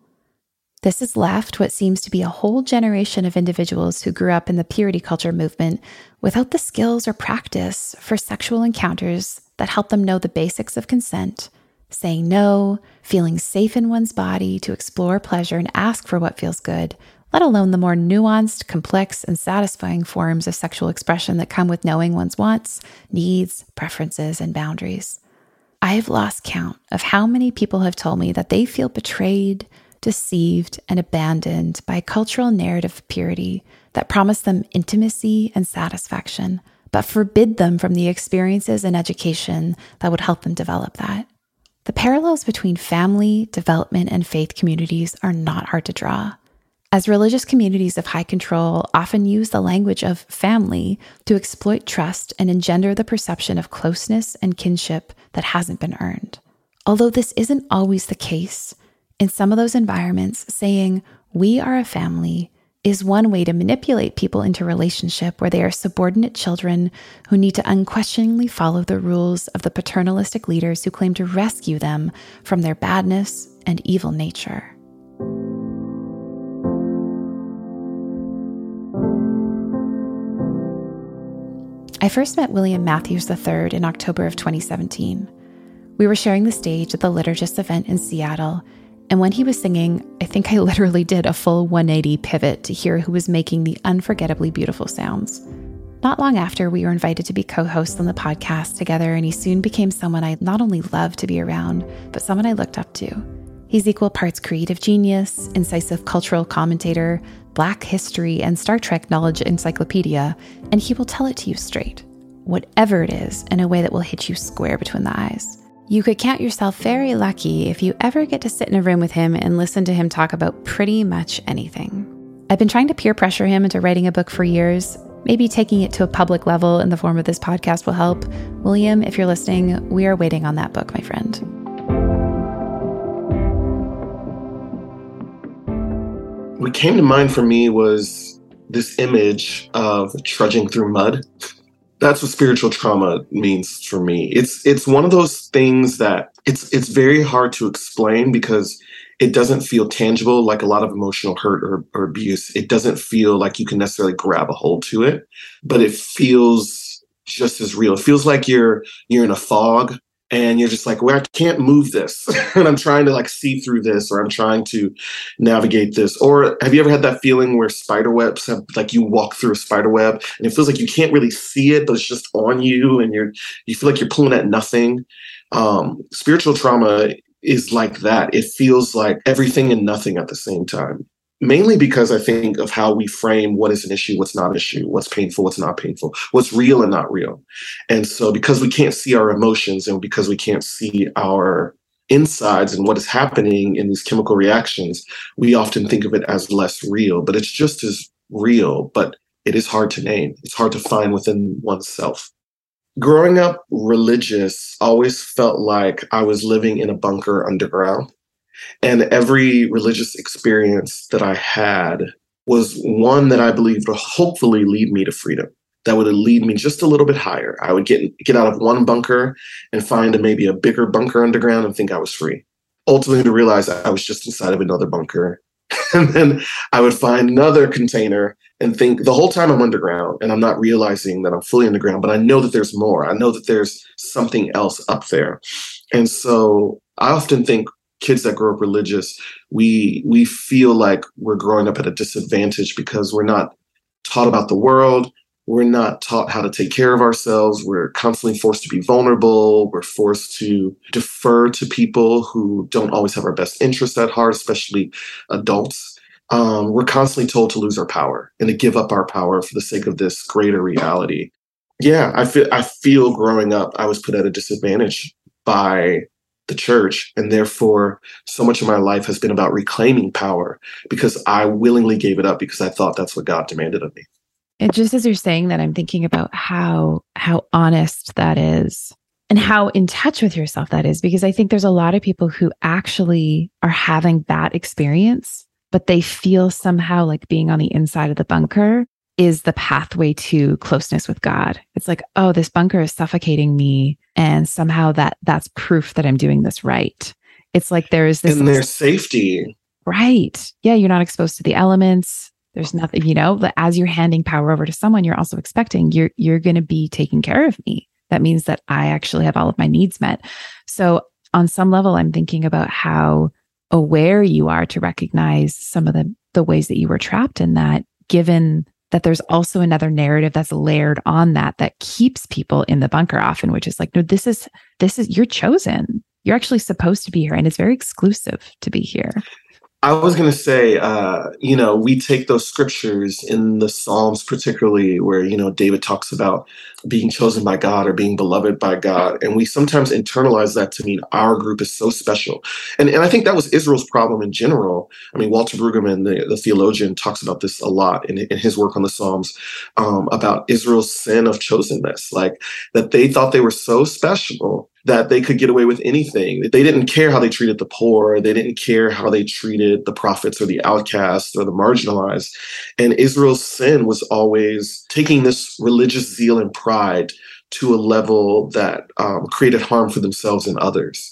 This has left what seems to be a whole generation of individuals who grew up in the purity culture movement without the skills or practice for sexual encounters that help them know the basics of consent, saying no, feeling safe in one's body to explore pleasure and ask for what feels good, let alone the more nuanced, complex, and satisfying forms of sexual expression that come with knowing one's wants, needs, preferences, and boundaries. I've lost count of how many people have told me that they feel betrayed, deceived, and abandoned by a cultural narrative of purity that promise them intimacy and satisfaction, but forbid them from the experiences and education that would help them develop that. The parallels between family, development, and faith communities are not hard to draw as religious communities of high control often use the language of family to exploit trust and engender the perception of closeness and kinship that hasn't been earned. Although this isn't always the case, in some of those environments, saying, we are a family, is one way to manipulate people into relationship where they are subordinate children who need to unquestioningly follow the rules of the paternalistic leaders who claim to rescue them from their badness and evil nature. I first met William Matthews III in October of 2017. We were sharing the stage at the Liturgist event in Seattle, and when he was singing, I think I (laughs) literally did a full 180 pivot to hear who was making the unforgettably beautiful sounds. Not long after, we were invited to be co hosts on the podcast together, and he soon became someone I not only loved to be around, but someone I looked up to. He's equal parts creative genius, incisive cultural commentator, Black history, and Star Trek knowledge encyclopedia, and he will tell it to you straight, whatever it is, in a way that will hit you square between the eyes. You could count yourself very lucky if you ever get to sit in a room with him and listen to him talk about pretty much anything. I've been trying to peer pressure him into writing a book for years, Maybe taking it to a public level in the form of this podcast will help. William, if you're listening, we are waiting on that book, my friend. What came to mind for me was this image of trudging through mud. That's what spiritual trauma means for me. It's it's one of those things that it's it's very hard to explain because it doesn't feel tangible like a lot of emotional hurt or, or abuse. It doesn't feel like you can necessarily grab a hold to it, but it feels just as real. It feels like you're you're in a fog and you're just like, well, I can't move this. (laughs) and I'm trying to like see through this or I'm trying to navigate this. Or have you ever had that feeling where spider webs have like you walk through a spider web and it feels like you can't really see it, but it's just on you and you're you feel like you're pulling at nothing. Um, spiritual trauma is like that. It feels like everything and nothing at the same time. Mainly because I think of how we frame what is an issue, what's not an issue, what's painful, what's not painful, what's real and not real. And so, because we can't see our emotions and because we can't see our insides and what is happening in these chemical reactions, we often think of it as less real, but it's just as real, but it is hard to name. It's hard to find within oneself growing up religious always felt like I was living in a bunker underground. And every religious experience that I had was one that I believed would hopefully lead me to freedom. That would lead me just a little bit higher. I would get get out of one bunker and find a, maybe a bigger bunker underground and think I was free. Ultimately, to realize I was just inside of another bunker (laughs) and then I would find another container and think the whole time I'm underground and I'm not realizing that I'm fully underground, but I know that there's more. I know that there's something else up there. And so I often think kids that grow up religious, we we feel like we're growing up at a disadvantage because we're not taught about the world. We're not taught how to take care of ourselves. We're constantly forced to be vulnerable. We're forced to defer to people who don't always have our best interests at heart, especially adults. Um, we're constantly told to lose our power and to give up our power for the sake of this greater reality. Yeah, I feel I feel growing up I was put at a disadvantage by the church and therefore so much of my life has been about reclaiming power because I willingly gave it up because I thought that's what God demanded of me. And just as you're saying that, I'm thinking about how how honest that is and mm. how in touch with yourself that is because I think there's a lot of people who actually are having that experience, but they feel somehow like being on the inside of the bunker is the pathway to closeness with God. It's like, oh, this bunker is suffocating me and somehow that that's proof that I'm doing this right. It's like there is this And there's safety. Right. Yeah, you're not exposed to the elements there's nothing, you know, but as you're handing power over to someone, you're also expecting you're you're going to be taking care of me. That means that I actually have all of my needs met. So on some level, I'm thinking about how aware you are to recognize some of the the ways that you were trapped in that, given that there's also another narrative that's layered on that that keeps people in the bunker often, which is like, no, this is this is you're chosen. You're actually supposed to be here, and it's very exclusive to be here. I was going to say, uh, you know, we take those scriptures in the Psalms, particularly where, you know, David talks about being chosen by God or being beloved by God. And we sometimes internalize that to mean our group is so special. And, and I think that was Israel's problem in general. I mean, Walter Brueggemann, the, the theologian, talks about this a lot in, in his work on the Psalms um, about Israel's sin of chosenness, like that they thought they were so special that they could get away with anything. They didn't care how they treated the poor. They didn't care how they treated the prophets or the outcasts or the marginalized. And Israel's sin was always taking this religious zeal and pride to a level that um, created harm for themselves and others.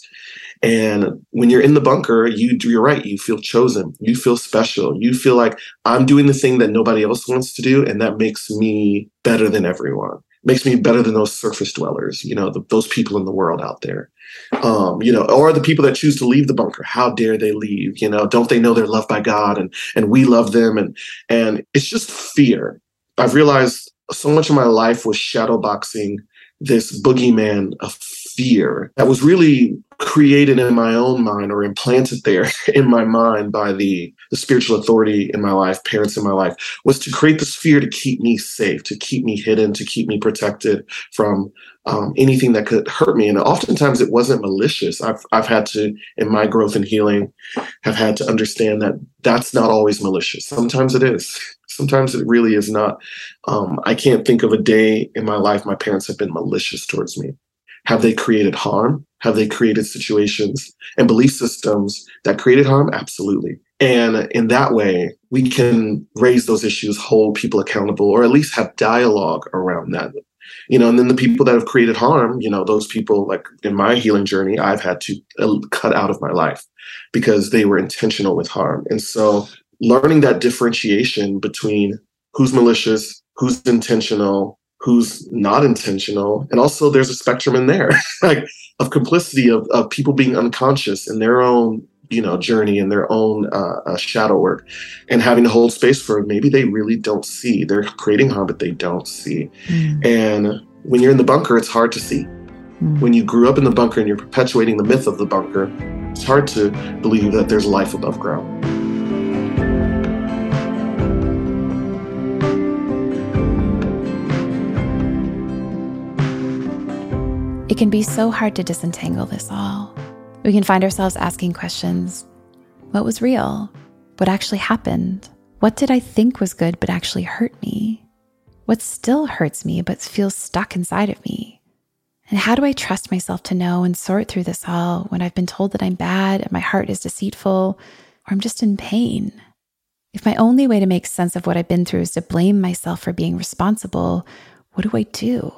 And when you're in the bunker, you do you're right. You feel chosen. You feel special. You feel like I'm doing the thing that nobody else wants to do, and that makes me better than everyone makes me better than those surface dwellers, you know, the, those people in the world out there. Um, you know, or the people that choose to leave the bunker. How dare they leave? You know, don't they know they're loved by God and and we love them and and it's just fear. I've realized so much of my life was shadowboxing this boogeyman of fear that was really created in my own mind or implanted there (laughs) in my mind by the, the spiritual authority in my life, parents in my life, was to create this fear to keep me safe, to keep me hidden, to keep me protected from um, anything that could hurt me. And oftentimes it wasn't malicious. I've, I've had to, in my growth and healing, have had to understand that that's not always malicious. Sometimes it is. (laughs) Sometimes it really is not. Um, I can't think of a day in my life my parents have been malicious towards me. Have they created harm? Have they created situations and belief systems that created harm? Absolutely. And in that way, we can raise those issues, hold people accountable, or at least have dialogue around that. You know, and then the people that have created harm, you know, those people, like in my healing journey, I've had to uh, cut out of my life because they were intentional with harm. And so learning that differentiation between who's malicious, who's intentional, who's not intentional, and also there's a spectrum in there, (laughs) like of complicity of, of people being unconscious in their own you know journey and their own uh, uh, shadow work and having to hold space for maybe they really don't see. They're creating harm but they don't see. Mm. and when you're in the bunker it's hard to see. Mm. when you grew up in the bunker and you're perpetuating the myth of the bunker it's hard to believe that there's life above ground It can be so hard to disentangle this all. We can find ourselves asking questions What was real? What actually happened? What did I think was good but actually hurt me? What still hurts me but feels stuck inside of me? And how do I trust myself to know and sort through this all when I've been told that I'm bad and my heart is deceitful or I'm just in pain? If my only way to make sense of what I've been through is to blame myself for being responsible, what do I do?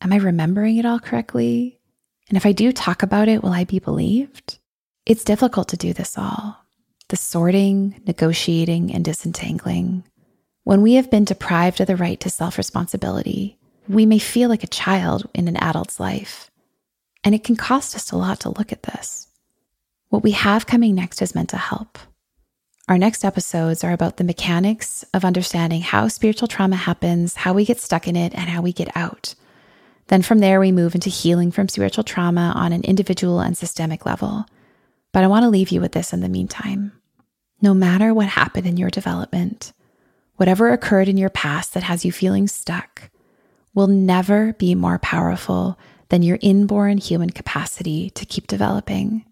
Am I remembering it all correctly? And if I do talk about it, will I be believed? It's difficult to do this all the sorting, negotiating, and disentangling. When we have been deprived of the right to self responsibility, we may feel like a child in an adult's life. And it can cost us a lot to look at this. What we have coming next is meant to help. Our next episodes are about the mechanics of understanding how spiritual trauma happens, how we get stuck in it, and how we get out. Then from there, we move into healing from spiritual trauma on an individual and systemic level. But I want to leave you with this in the meantime. No matter what happened in your development, whatever occurred in your past that has you feeling stuck will never be more powerful than your inborn human capacity to keep developing.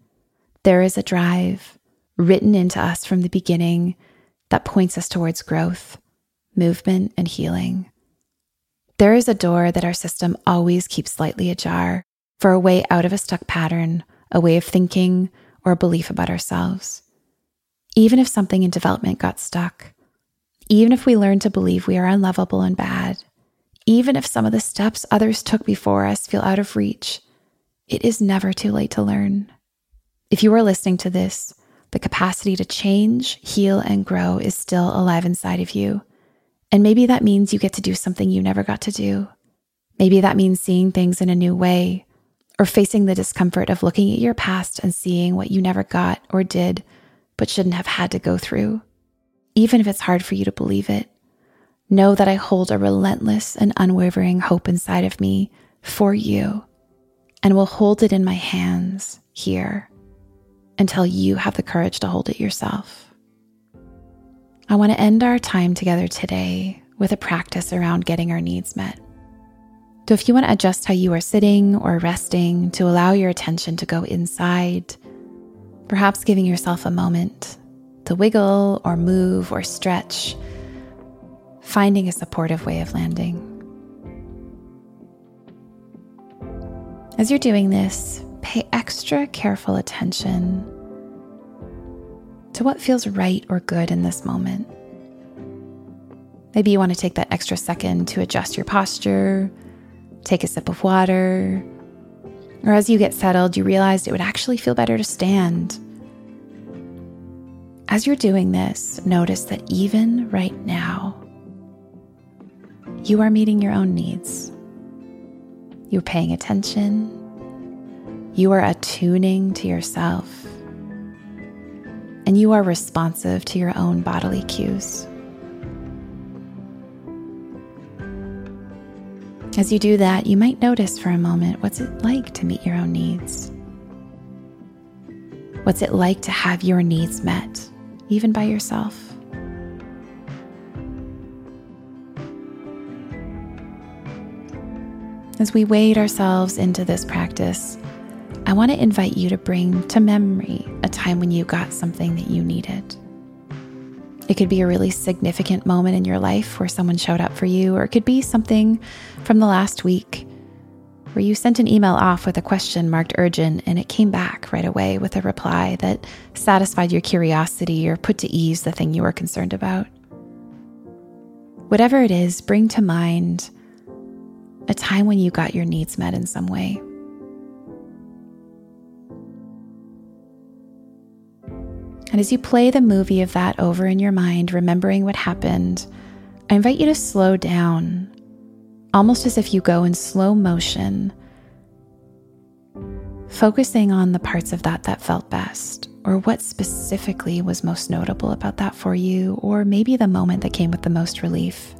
There is a drive written into us from the beginning that points us towards growth, movement, and healing. There is a door that our system always keeps slightly ajar for a way out of a stuck pattern, a way of thinking, or a belief about ourselves. Even if something in development got stuck, even if we learn to believe we are unlovable and bad, even if some of the steps others took before us feel out of reach, it is never too late to learn. If you are listening to this, the capacity to change, heal, and grow is still alive inside of you. And maybe that means you get to do something you never got to do. Maybe that means seeing things in a new way or facing the discomfort of looking at your past and seeing what you never got or did but shouldn't have had to go through. Even if it's hard for you to believe it, know that I hold a relentless and unwavering hope inside of me for you and will hold it in my hands here until you have the courage to hold it yourself. I want to end our time together today with a practice around getting our needs met. So, if you want to adjust how you are sitting or resting to allow your attention to go inside, perhaps giving yourself a moment to wiggle or move or stretch, finding a supportive way of landing. As you're doing this, pay extra careful attention to what feels right or good in this moment. Maybe you want to take that extra second to adjust your posture, take a sip of water, or as you get settled, you realized it would actually feel better to stand. As you're doing this, notice that even right now, you are meeting your own needs. You're paying attention. You are attuning to yourself. And you are responsive to your own bodily cues. As you do that, you might notice for a moment what's it like to meet your own needs? What's it like to have your needs met, even by yourself? As we wade ourselves into this practice, I want to invite you to bring to memory a time when you got something that you needed. It could be a really significant moment in your life where someone showed up for you, or it could be something from the last week where you sent an email off with a question marked urgent and it came back right away with a reply that satisfied your curiosity or put to ease the thing you were concerned about. Whatever it is, bring to mind a time when you got your needs met in some way. And as you play the movie of that over in your mind, remembering what happened, I invite you to slow down, almost as if you go in slow motion, focusing on the parts of that that felt best, or what specifically was most notable about that for you, or maybe the moment that came with the most relief.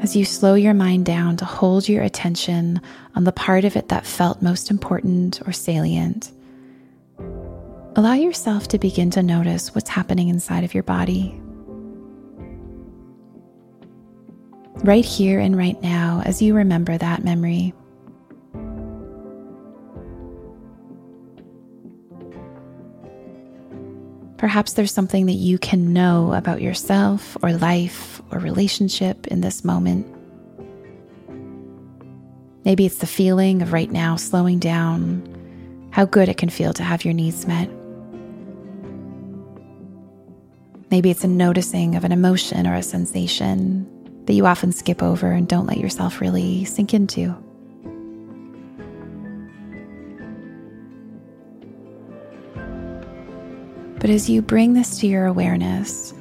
As you slow your mind down to hold your attention on the part of it that felt most important or salient, allow yourself to begin to notice what's happening inside of your body. Right here and right now, as you remember that memory. Perhaps there's something that you can know about yourself or life or relationship in this moment. Maybe it's the feeling of right now slowing down, how good it can feel to have your needs met. Maybe it's a noticing of an emotion or a sensation that you often skip over and don't let yourself really sink into. But as you bring this to your awareness,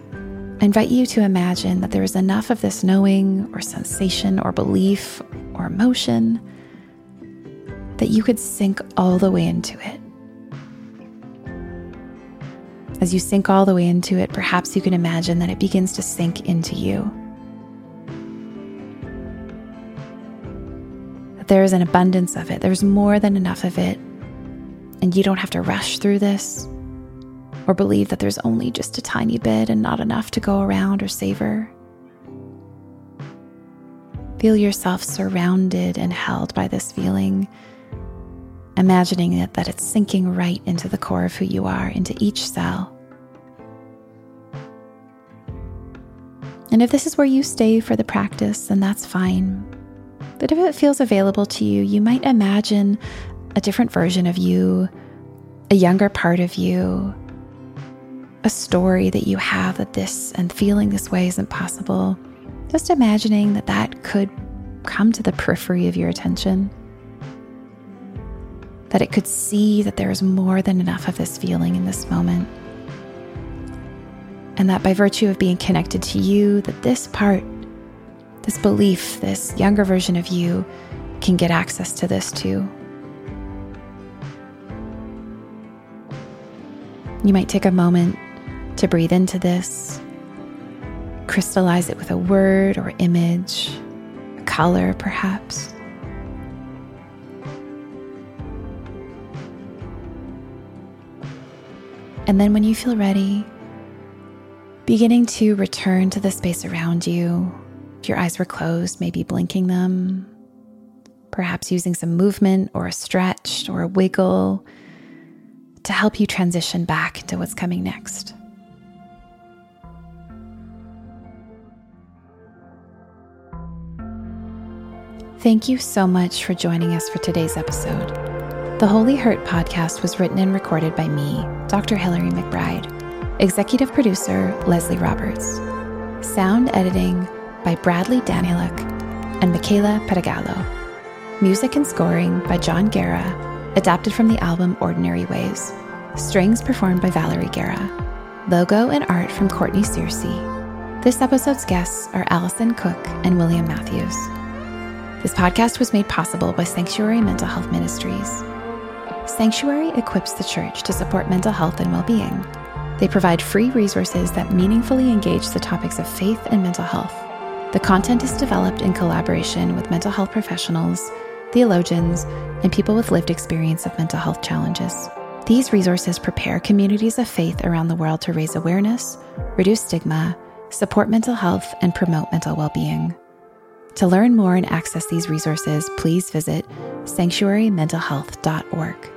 I invite you to imagine that there is enough of this knowing or sensation or belief or emotion that you could sink all the way into it. As you sink all the way into it, perhaps you can imagine that it begins to sink into you. That there is an abundance of it, there's more than enough of it, and you don't have to rush through this or believe that there's only just a tiny bit and not enough to go around or savor. Feel yourself surrounded and held by this feeling, imagining it that it's sinking right into the core of who you are, into each cell. And if this is where you stay for the practice, then that's fine. But if it feels available to you, you might imagine a different version of you, a younger part of you, a story that you have that this and feeling this way isn't possible, just imagining that that could come to the periphery of your attention. That it could see that there is more than enough of this feeling in this moment. And that by virtue of being connected to you, that this part, this belief, this younger version of you can get access to this too. You might take a moment to breathe into this, crystallize it with a word or image, a color perhaps. And then when you feel ready, beginning to return to the space around you. If your eyes were closed, maybe blinking them, perhaps using some movement or a stretch or a wiggle to help you transition back into what's coming next. Thank you so much for joining us for today's episode. The Holy Hurt podcast was written and recorded by me, Dr. Hillary McBride, executive producer Leslie Roberts, sound editing by Bradley Danyluk and Micaela Peragallo, music and scoring by Jon Guerra, adapted from the album Ordinary Ways, strings performed by Valerie Guerra, logo and art from Courtney Searcy. This episode's guests are Alison Cook and William Matthews. This podcast was made possible by Sanctuary Mental Health Ministries. Sanctuary equips the church to support mental health and well being. They provide free resources that meaningfully engage the topics of faith and mental health. The content is developed in collaboration with mental health professionals, theologians, and people with lived experience of mental health challenges. These resources prepare communities of faith around the world to raise awareness, reduce stigma, support mental health, and promote mental well being. To learn more and access these resources, please visit sanctuarymentalhealth.org.